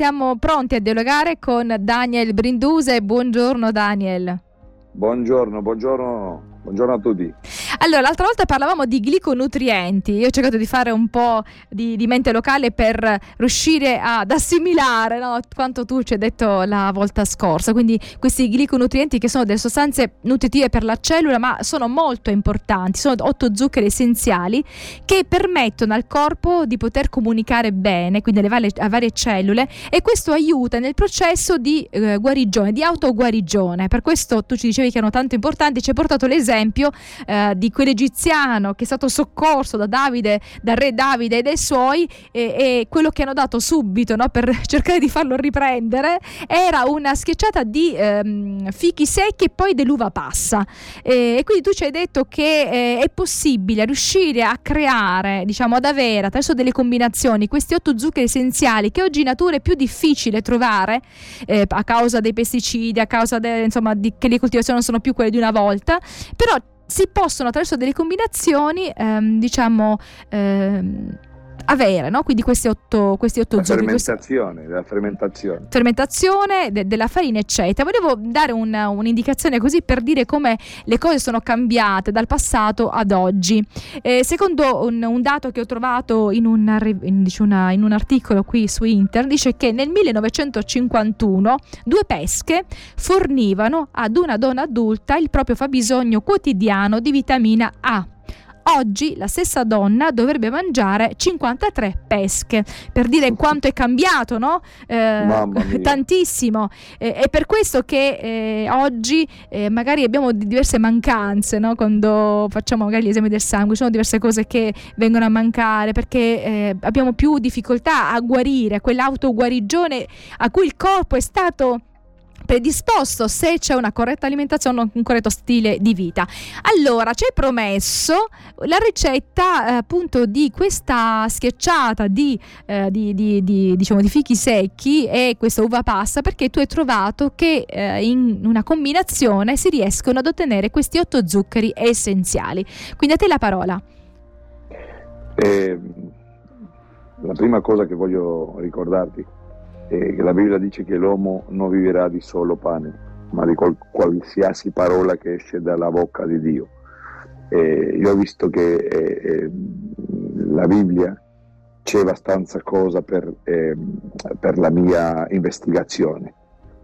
siamo pronti a dialogare con Daniel Brinduse. Buongiorno Daniel. Buongiorno, buongiorno Buongiorno a tutti. Allora, l'altra volta parlavamo di gliconutrienti. Io ho cercato di fare un po' di, di mente locale per riuscire ad assimilare no, quanto tu ci hai detto la volta scorsa. Quindi questi gliconutrienti che sono delle sostanze nutritive per la cellula, ma sono molto importanti. Sono otto zuccheri essenziali che permettono al corpo di poter comunicare bene, quindi alle varie, alle varie cellule, e questo aiuta nel processo di eh, guarigione, di autoguarigione. Per questo tu ci dicevi che erano tanto importanti, ci hai portato l'esempio esempio eh, di quell'egiziano che è stato soccorso da Davide, dal re Davide e dai suoi e, e quello che hanno dato subito no, per cercare di farlo riprendere era una schiacciata di ehm, fichi secchi e poi dell'uva passa. E, e quindi tu ci hai detto che eh, è possibile riuscire a creare, diciamo, ad avere attraverso delle combinazioni questi otto zuccheri essenziali che oggi in natura è più difficile trovare eh, a causa dei pesticidi, a causa de, insomma, di, che le coltivazioni non sono più quelle di una volta però si possono attraverso delle combinazioni, ehm, diciamo, ehm, avere, no? quindi questi otto, questi otto la zuccheri. Fermentazione, la fermentazione. Fermentazione de- della farina, eccetera. Volevo dare un, un'indicazione così per dire come le cose sono cambiate dal passato ad oggi. Eh, secondo un, un, dato che ho trovato in, una, in, una, in un articolo qui su internet, dice che nel 1951 due pesche fornivano ad una donna adulta il proprio fabbisogno quotidiano di vitamina A Oggi la stessa donna dovrebbe mangiare 53 pesche, per dire quanto è cambiato, no? Eh, tantissimo. Eh, è per questo che eh, oggi eh, magari abbiamo diverse mancanze, no? Quando facciamo magari gli esami del sangue, ci sono diverse cose che vengono a mancare perché eh, abbiamo più difficoltà a guarire, quell'autoguarigione a cui il corpo è stato predisposto se c'è una corretta alimentazione, un corretto stile di vita. Allora, ci hai promesso la ricetta eh, appunto di questa schiacciata di, eh, di, di, di, diciamo, di fichi secchi e questa uva passa perché tu hai trovato che eh, in una combinazione si riescono ad ottenere questi otto zuccheri essenziali. Quindi a te la parola. Eh, la prima cosa che voglio ricordarti eh, la Bibbia dice che l'uomo non vivrà di solo pane, ma di qual- qualsiasi parola che esce dalla bocca di Dio. Eh, io ho visto che eh, eh la Bibbia c'è abbastanza cosa per, ehm, per, la mia investigazione,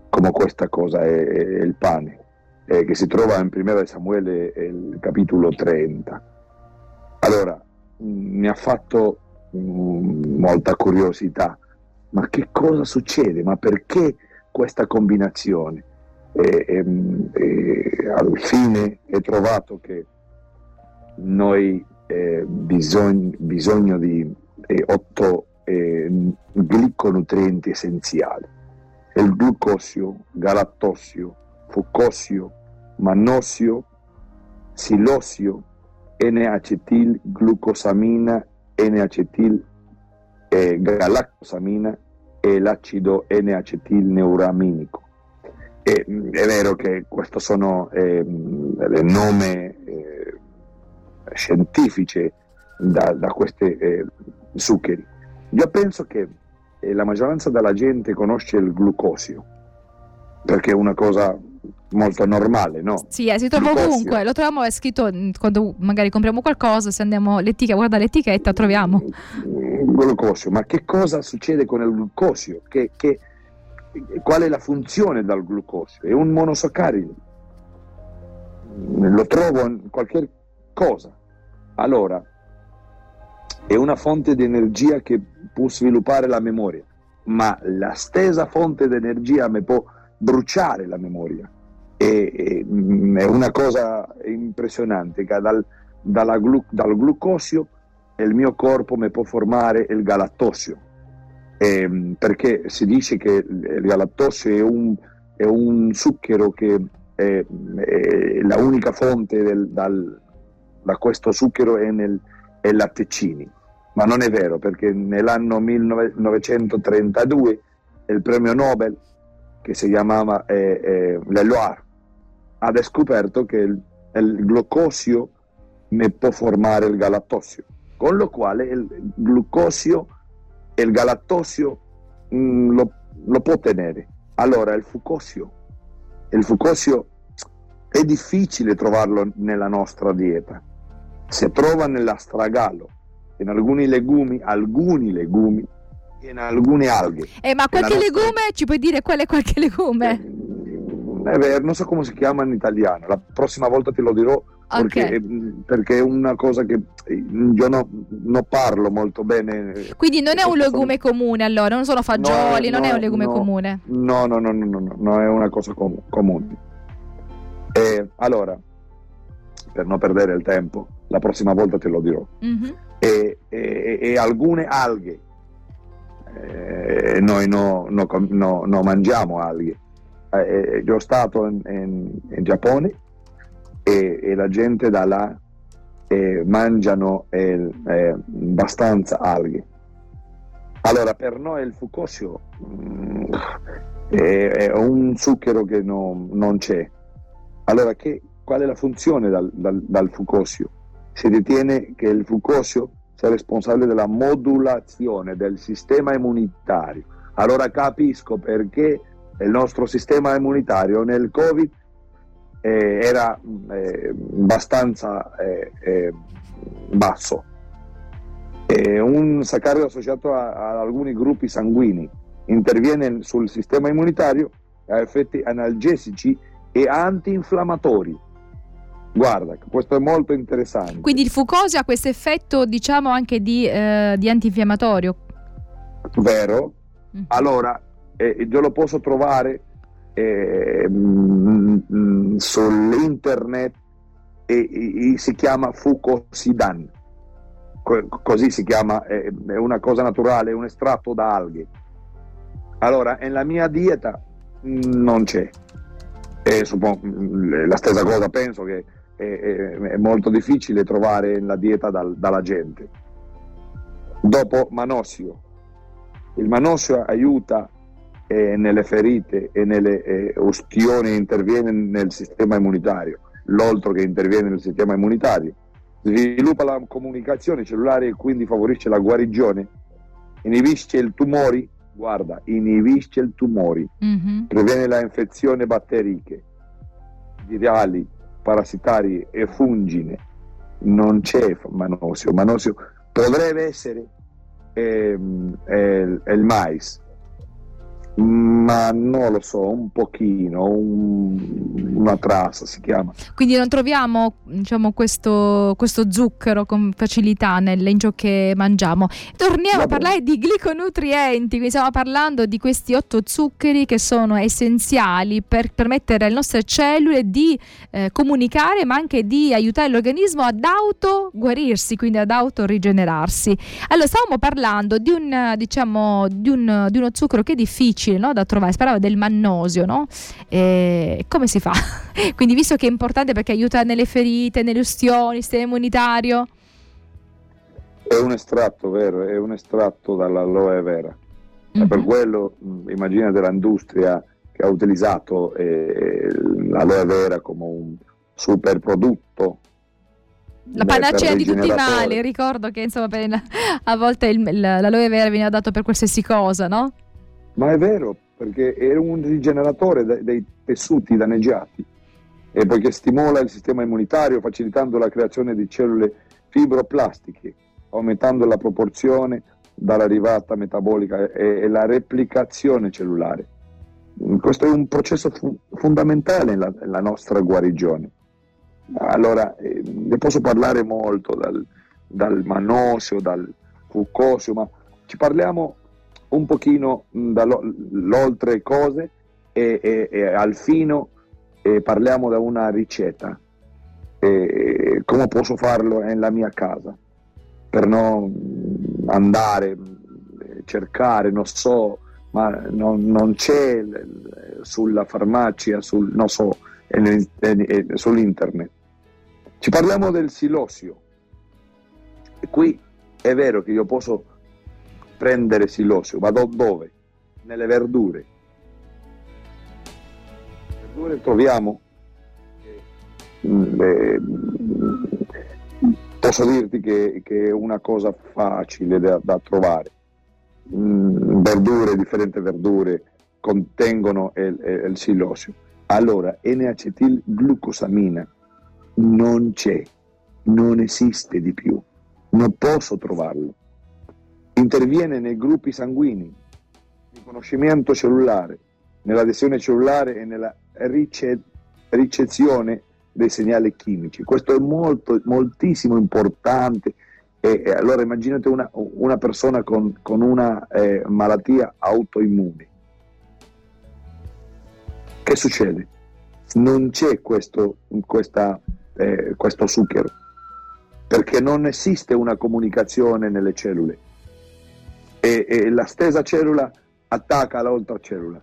come questa cosa è, è il pane, eh, che si trova in 1 Samuele, il capitolo 30. Allora, mi ha fatto molta curiosità ma che cosa succede? Ma perché questa combinazione? E, e, e al fine è trovato che noi eh, bisogno, bisogno di eh, otto eh, gliconutrienti essenziali. Il glucosio, galattosio, fucosio, mannosio, silosio, N-acetil glucosamina, N-acetil eh, galactosamina e l'acido N-acetilneuraminico. E, è vero che questi sono eh, nomi eh, scientifici da, da questi eh, zuccheri. Io penso che eh, la maggioranza della gente conosce il glucosio, perché è una cosa molto normale, no? Sì, eh, si trova ovunque, lo troviamo, è scritto mm, quando magari compriamo qualcosa, se andiamo l'etichetta, guarda l'etichetta, troviamo. Glucosio, ma che cosa succede con il glucosio? Che, che, qual è la funzione del glucosio? È un monosaccaride, lo trovo in qualche cosa. Allora, è una fonte di energia che può sviluppare la memoria, ma la stessa fonte di energia mi può bruciare la memoria è una cosa impressionante che dal, glu, dal glucosio il mio corpo mi può formare il galattosio. Eh, perché si dice che il galattosio è un, è un zucchero che è, è la unica fonte del, dal, da questo zucchero è nel è latticini ma non è vero perché nell'anno 1932 il premio Nobel che si chiamava eh, eh, Leloir ha scoperto che il, il glucosio ne può formare il galattosio, con lo quale il glucosio e il galattosio mh, mm, lo lo può tenere. Allora il fucosio, il fucosio è difficile trovarlo nella nostra dieta. Si trova nell'astragalo, in alcuni legumi, alcuni legumi in alcune alghe. Eh, ma qualche nostra... legume, ci puoi dire qual è qualche legume? Eh, è vero, non so come si chiama in italiano, la prossima volta te lo dirò perché, okay. perché, è una cosa che io no, non parlo molto bene. Quindi non è un legume sono... comune allora, non sono fagioli, no, non no, è un legume comune. No, no, no, no, no, no, è una cosa com- comune. E, allora, per non perdere il tempo, la prossima volta te lo dirò. Mm-hmm. E, e, e, alcune alghe, eh, noi non no, no, mangiamo alghe. Eh, io stato in, in, in Giappone e, e la gente da là eh, mangiano eh, eh, abbastanza alghe. Allora, per noi il fucosio mm, è, è, un zucchero che no, non c'è. Allora, che, qual è la funzione dal, dal, dal fucosio? Si ritiene che il fucosio sia responsabile della modulazione del sistema immunitario. Allora capisco perché il nostro sistema immunitario nel Covid eh, era eh, abbastanza eh, eh basso. un saccaride associato a, a, alcuni gruppi sanguigni interviene sul sistema immunitario ha effetti analgesici e antinfiammatori. Guarda, questo è molto interessante. Quindi il fucosio ha questo effetto, diciamo, anche di, eh, di antinfiammatorio. Vero. Mm. Allora, eh, io lo posso trovare eh, sull'internet e, e, si chiama Fucosidan, Co- così si chiama, è, è una cosa naturale, è un estratto da alghe. Allora, nella mia dieta non c'è. E suppongo, la stessa cosa penso che è, è, è molto difficile trovare la dieta dal, dalla gente. Dopo manosio. Il manosio aiuta eh, nelle ferite e nelle eh, ustioni interviene nel sistema immunitario, l'oltro che interviene nel sistema immunitario, sviluppa la comunicazione cellulare e quindi favorisce la guarigione, inibisce i tumori, guarda, inibisce i tumori, mm-hmm. previene le infezioni batteriche, virali, parassitarie e fungine. Non c'è manosio, manosio potrebbe essere ehm, il, il mais, ma non lo so, un pochino, un, una trassa si chiama. Quindi non troviamo diciamo, questo, questo, zucchero con facilità nel, in ciò che mangiamo. Torniamo a parlare di gliconutrienti, quindi stiamo parlando di questi otto zuccheri che sono essenziali per permettere alle nostre cellule di eh, comunicare ma anche di aiutare l'organismo ad autoguarirsi, quindi ad autorigenerarsi. Allora stavamo parlando di, un, diciamo, di, un, di uno zucchero che è difficile difficile no, da trovare, si parlava del mannosio, no? E come si fa? Quindi visto che è importante perché aiuta nelle ferite, nelle ustioni, sistema immunitario. È un estratto, vero? È un estratto dall'aloe vera. Mm-hmm. Per quello immaginate l'industria che ha utilizzato eh, l'aloe vera come un super prodotto la panacea di tutti i mali. Ricordo che insomma, per, a volte il, l'aloe vera veniva dato per qualsiasi cosa, no? Ma è vero, perché è un rigeneratore dei tessuti danneggiati e poiché stimola il sistema immunitario facilitando la creazione di cellule fibroplastiche, aumentando la proporzione dalla rivata metabolica e, la replicazione cellulare. Questo è un processo fu- fondamentale nella, nella, nostra guarigione. Allora, eh, ne posso parlare molto dal, dal manosio, dal fucosio, ma ci parliamo un pochino dall'oltre cose e, e, e al fino e parliamo da una ricetta. E come posso farlo nella mia casa per non andare cercare, non so, ma non, non c'è sulla farmacia, sul, non so, sull'internet. Ci parliamo del silosio. Qui è vero che io posso prendere silosio, vado dove? Nelle verdure. Nelle verdure troviamo, eh, posso dirti che, che, è una cosa facile da, da trovare. Mm, verdure, differenti verdure, contengono il, il silosio. Allora, N-acetilglucosamina non c'è, non esiste di più, non posso trovarlo. Interviene nei gruppi sanguigni, nel riconoscimento cellulare, nell'adesione cellulare e nella rice- ricezione dei segnali chimici. Questo è molto, moltissimo importante. E, e allora immaginate una, una persona con, con una eh, malattia autoimmune. Che succede? Non c'è questo, questa, eh, questo zucchero, perché non esiste una comunicazione nelle cellule e, e la stessa cellula attacca l'altra cellula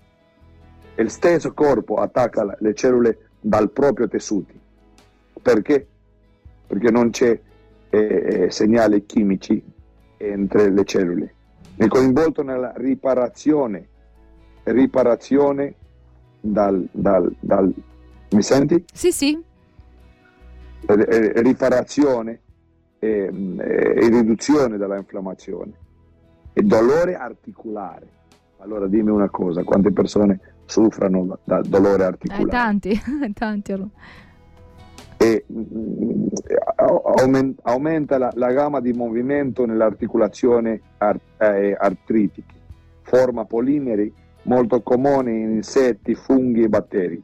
il stesso corpo attacca le cellule dal proprio tessuti. Perché? Perché non c'è eh, eh segnali chimici entre le cellule. È coinvolto nella riparazione, riparazione dal, dal, dal mi senti? Sì, sì. Riparazione e, e riduzione della infiammazione e dolore articolare. Allora dimmi una cosa, quante persone soffrono da dolore articolare? Eh, tanti, tanti. E, mm, aumenta la, la, gamma di movimento nell'articolazione art, eh, artritica, forma polimeri molto comuni in insetti, funghi e batteri.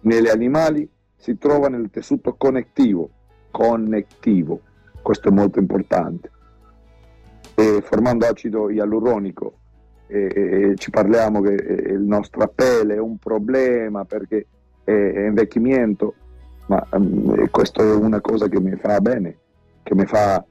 Negli animali si trova nel tessuto connettivo, connettivo, questo è molto importante, e formando acido ialuronico. E, e, ci parliamo che la nostra pelle è un problema perché è, è invecchimento, ma um, questo è una cosa che mi fa bene, che mi fa,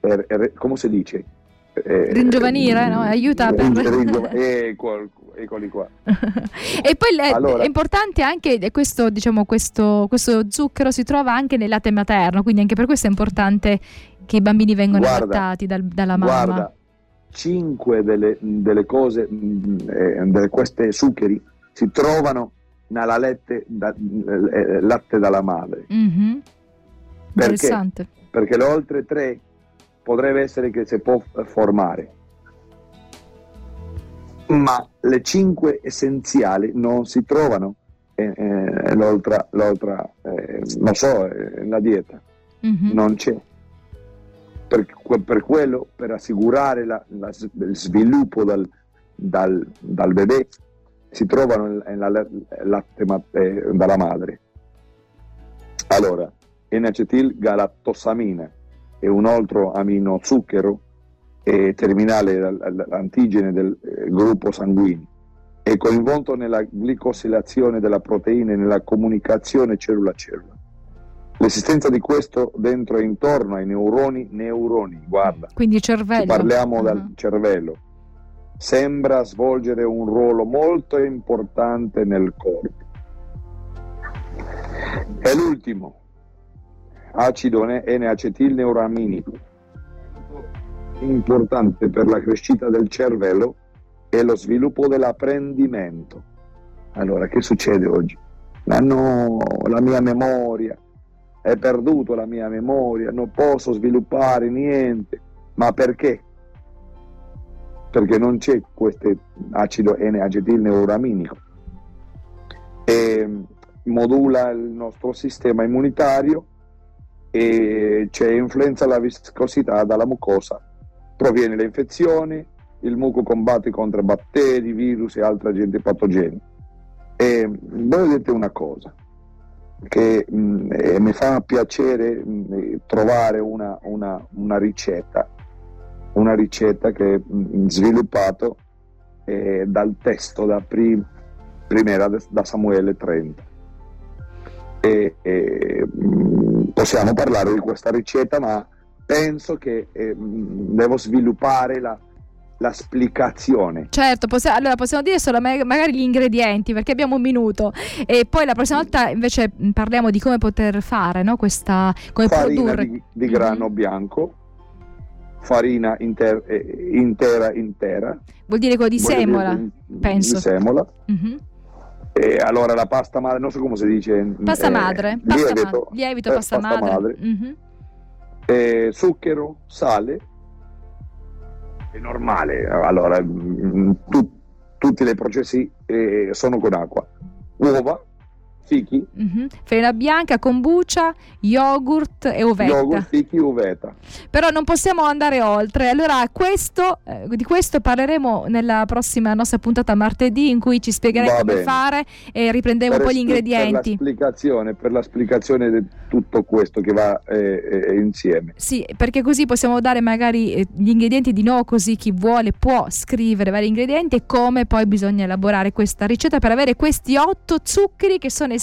er, er, come si dice? Eh, ringiovanire, no? aiuta per... Ringiov- ecco, eccoli qua. e poi le, allora, è importante anche questo, diciamo, questo, questo, zucchero si trova anche nel latte materno, quindi anche per questo è importante che i bambini vengano guarda, allattati dal, dalla mamma. Guarda, 5 delle, delle cose, eh, delle queste zuccheri si trovano nella latte, da, eh, latte dalla madre. Mm-hmm. Perché? Perché le altre tre potrebbe essere che si può formare. Ma le cinque essenziali non si trovano eh, eh, l'altra eh, non so, eh, la dieta, mm-hmm. non c'è. Per, per, quello, per assicurare la, la, il sviluppo dal, dal, dal bebè, si trovano nel latte eh, dalla madre. Allora, N-acetil galattosamina, e un altro aminozucchero eh, terminale antigene del gruppo sanguigno. È coinvolto nella glicosilazione della proteina e nella comunicazione cellula-cellula. L'esistenza di questo dentro e intorno ai neuroni, neuroni, guarda. Quindi cervello. parliamo uh-huh. dal cervello. Sembra svolgere un ruolo molto importante nel corpo. E l'ultimo, acido N-acetilneuraminico, importante per la crescita del cervello e lo sviluppo dell'apprendimento. Allora, che succede oggi? No, la mia memoria, è perduto la mia memoria, non posso sviluppare niente. Ma perché? Perché non c'è questo acido N-acetilneuraminico. E modula il nostro sistema immunitario e c'è influenza alla viscosità dalla mucosa. Proviene le infezioni, il muco combatte contro batteri, virus e altri agenti patogeni. E voglio dirti una cosa, che mh, mm, eh, mi fa piacere mh, mm, trovare una, una, una, ricetta, una ricetta che ho mm, sviluppato eh, dal testo da prim, primera da Samuele 30 e, e possiamo parlare di questa ricetta, ma penso che eh, devo sviluppare la, la spiegazione. Certo, possiamo, allora possiamo dire solo magari gli ingredienti perché abbiamo un minuto e poi la prossima volta invece mm, parliamo di come poter fare no? questa, come farina produrre. Di, di grano mm-hmm. bianco, farina inter, eh, intera intera. Vuol dire quello di semola, dire, penso. Di semola. Mm-hmm e allora la pasta madre, non so come si dice. Pasta eh, madre, pasta lievito, ma- lievito, eh, pasta, pasta madre. madre. Mm-hmm. Eh, zucchero, sale, è normale. Allora, mm, tu, tu tutti i processi eh, sono con acqua. Uova, fichi. Mm-hmm. Farina bianca, kombucha, yogurt e uvetta. Yogurt, fichi, uvetta. Però non possiamo andare oltre. Allora, questo, eh, di questo parleremo nella prossima nostra puntata martedì in cui ci spiegherai Va come fare e riprenderemo poi gli ingredienti. Per la spiegazione, per la spiegazione di tutto questo che va eh, eh, insieme. Sì, perché così possiamo dare magari eh, gli ingredienti di nuovo, così chi vuole può scrivere vari ingredienti e come poi bisogna elaborare questa ricetta per avere questi otto zuccheri che sono essenziali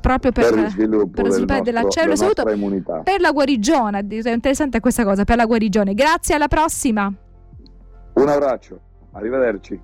proprio per, Per, lo sviluppo per lo della cellula, immunità. per la guarigione. È interessante questa cosa, per la guarigione. Grazie, alla prossima. Un abbraccio, arrivederci.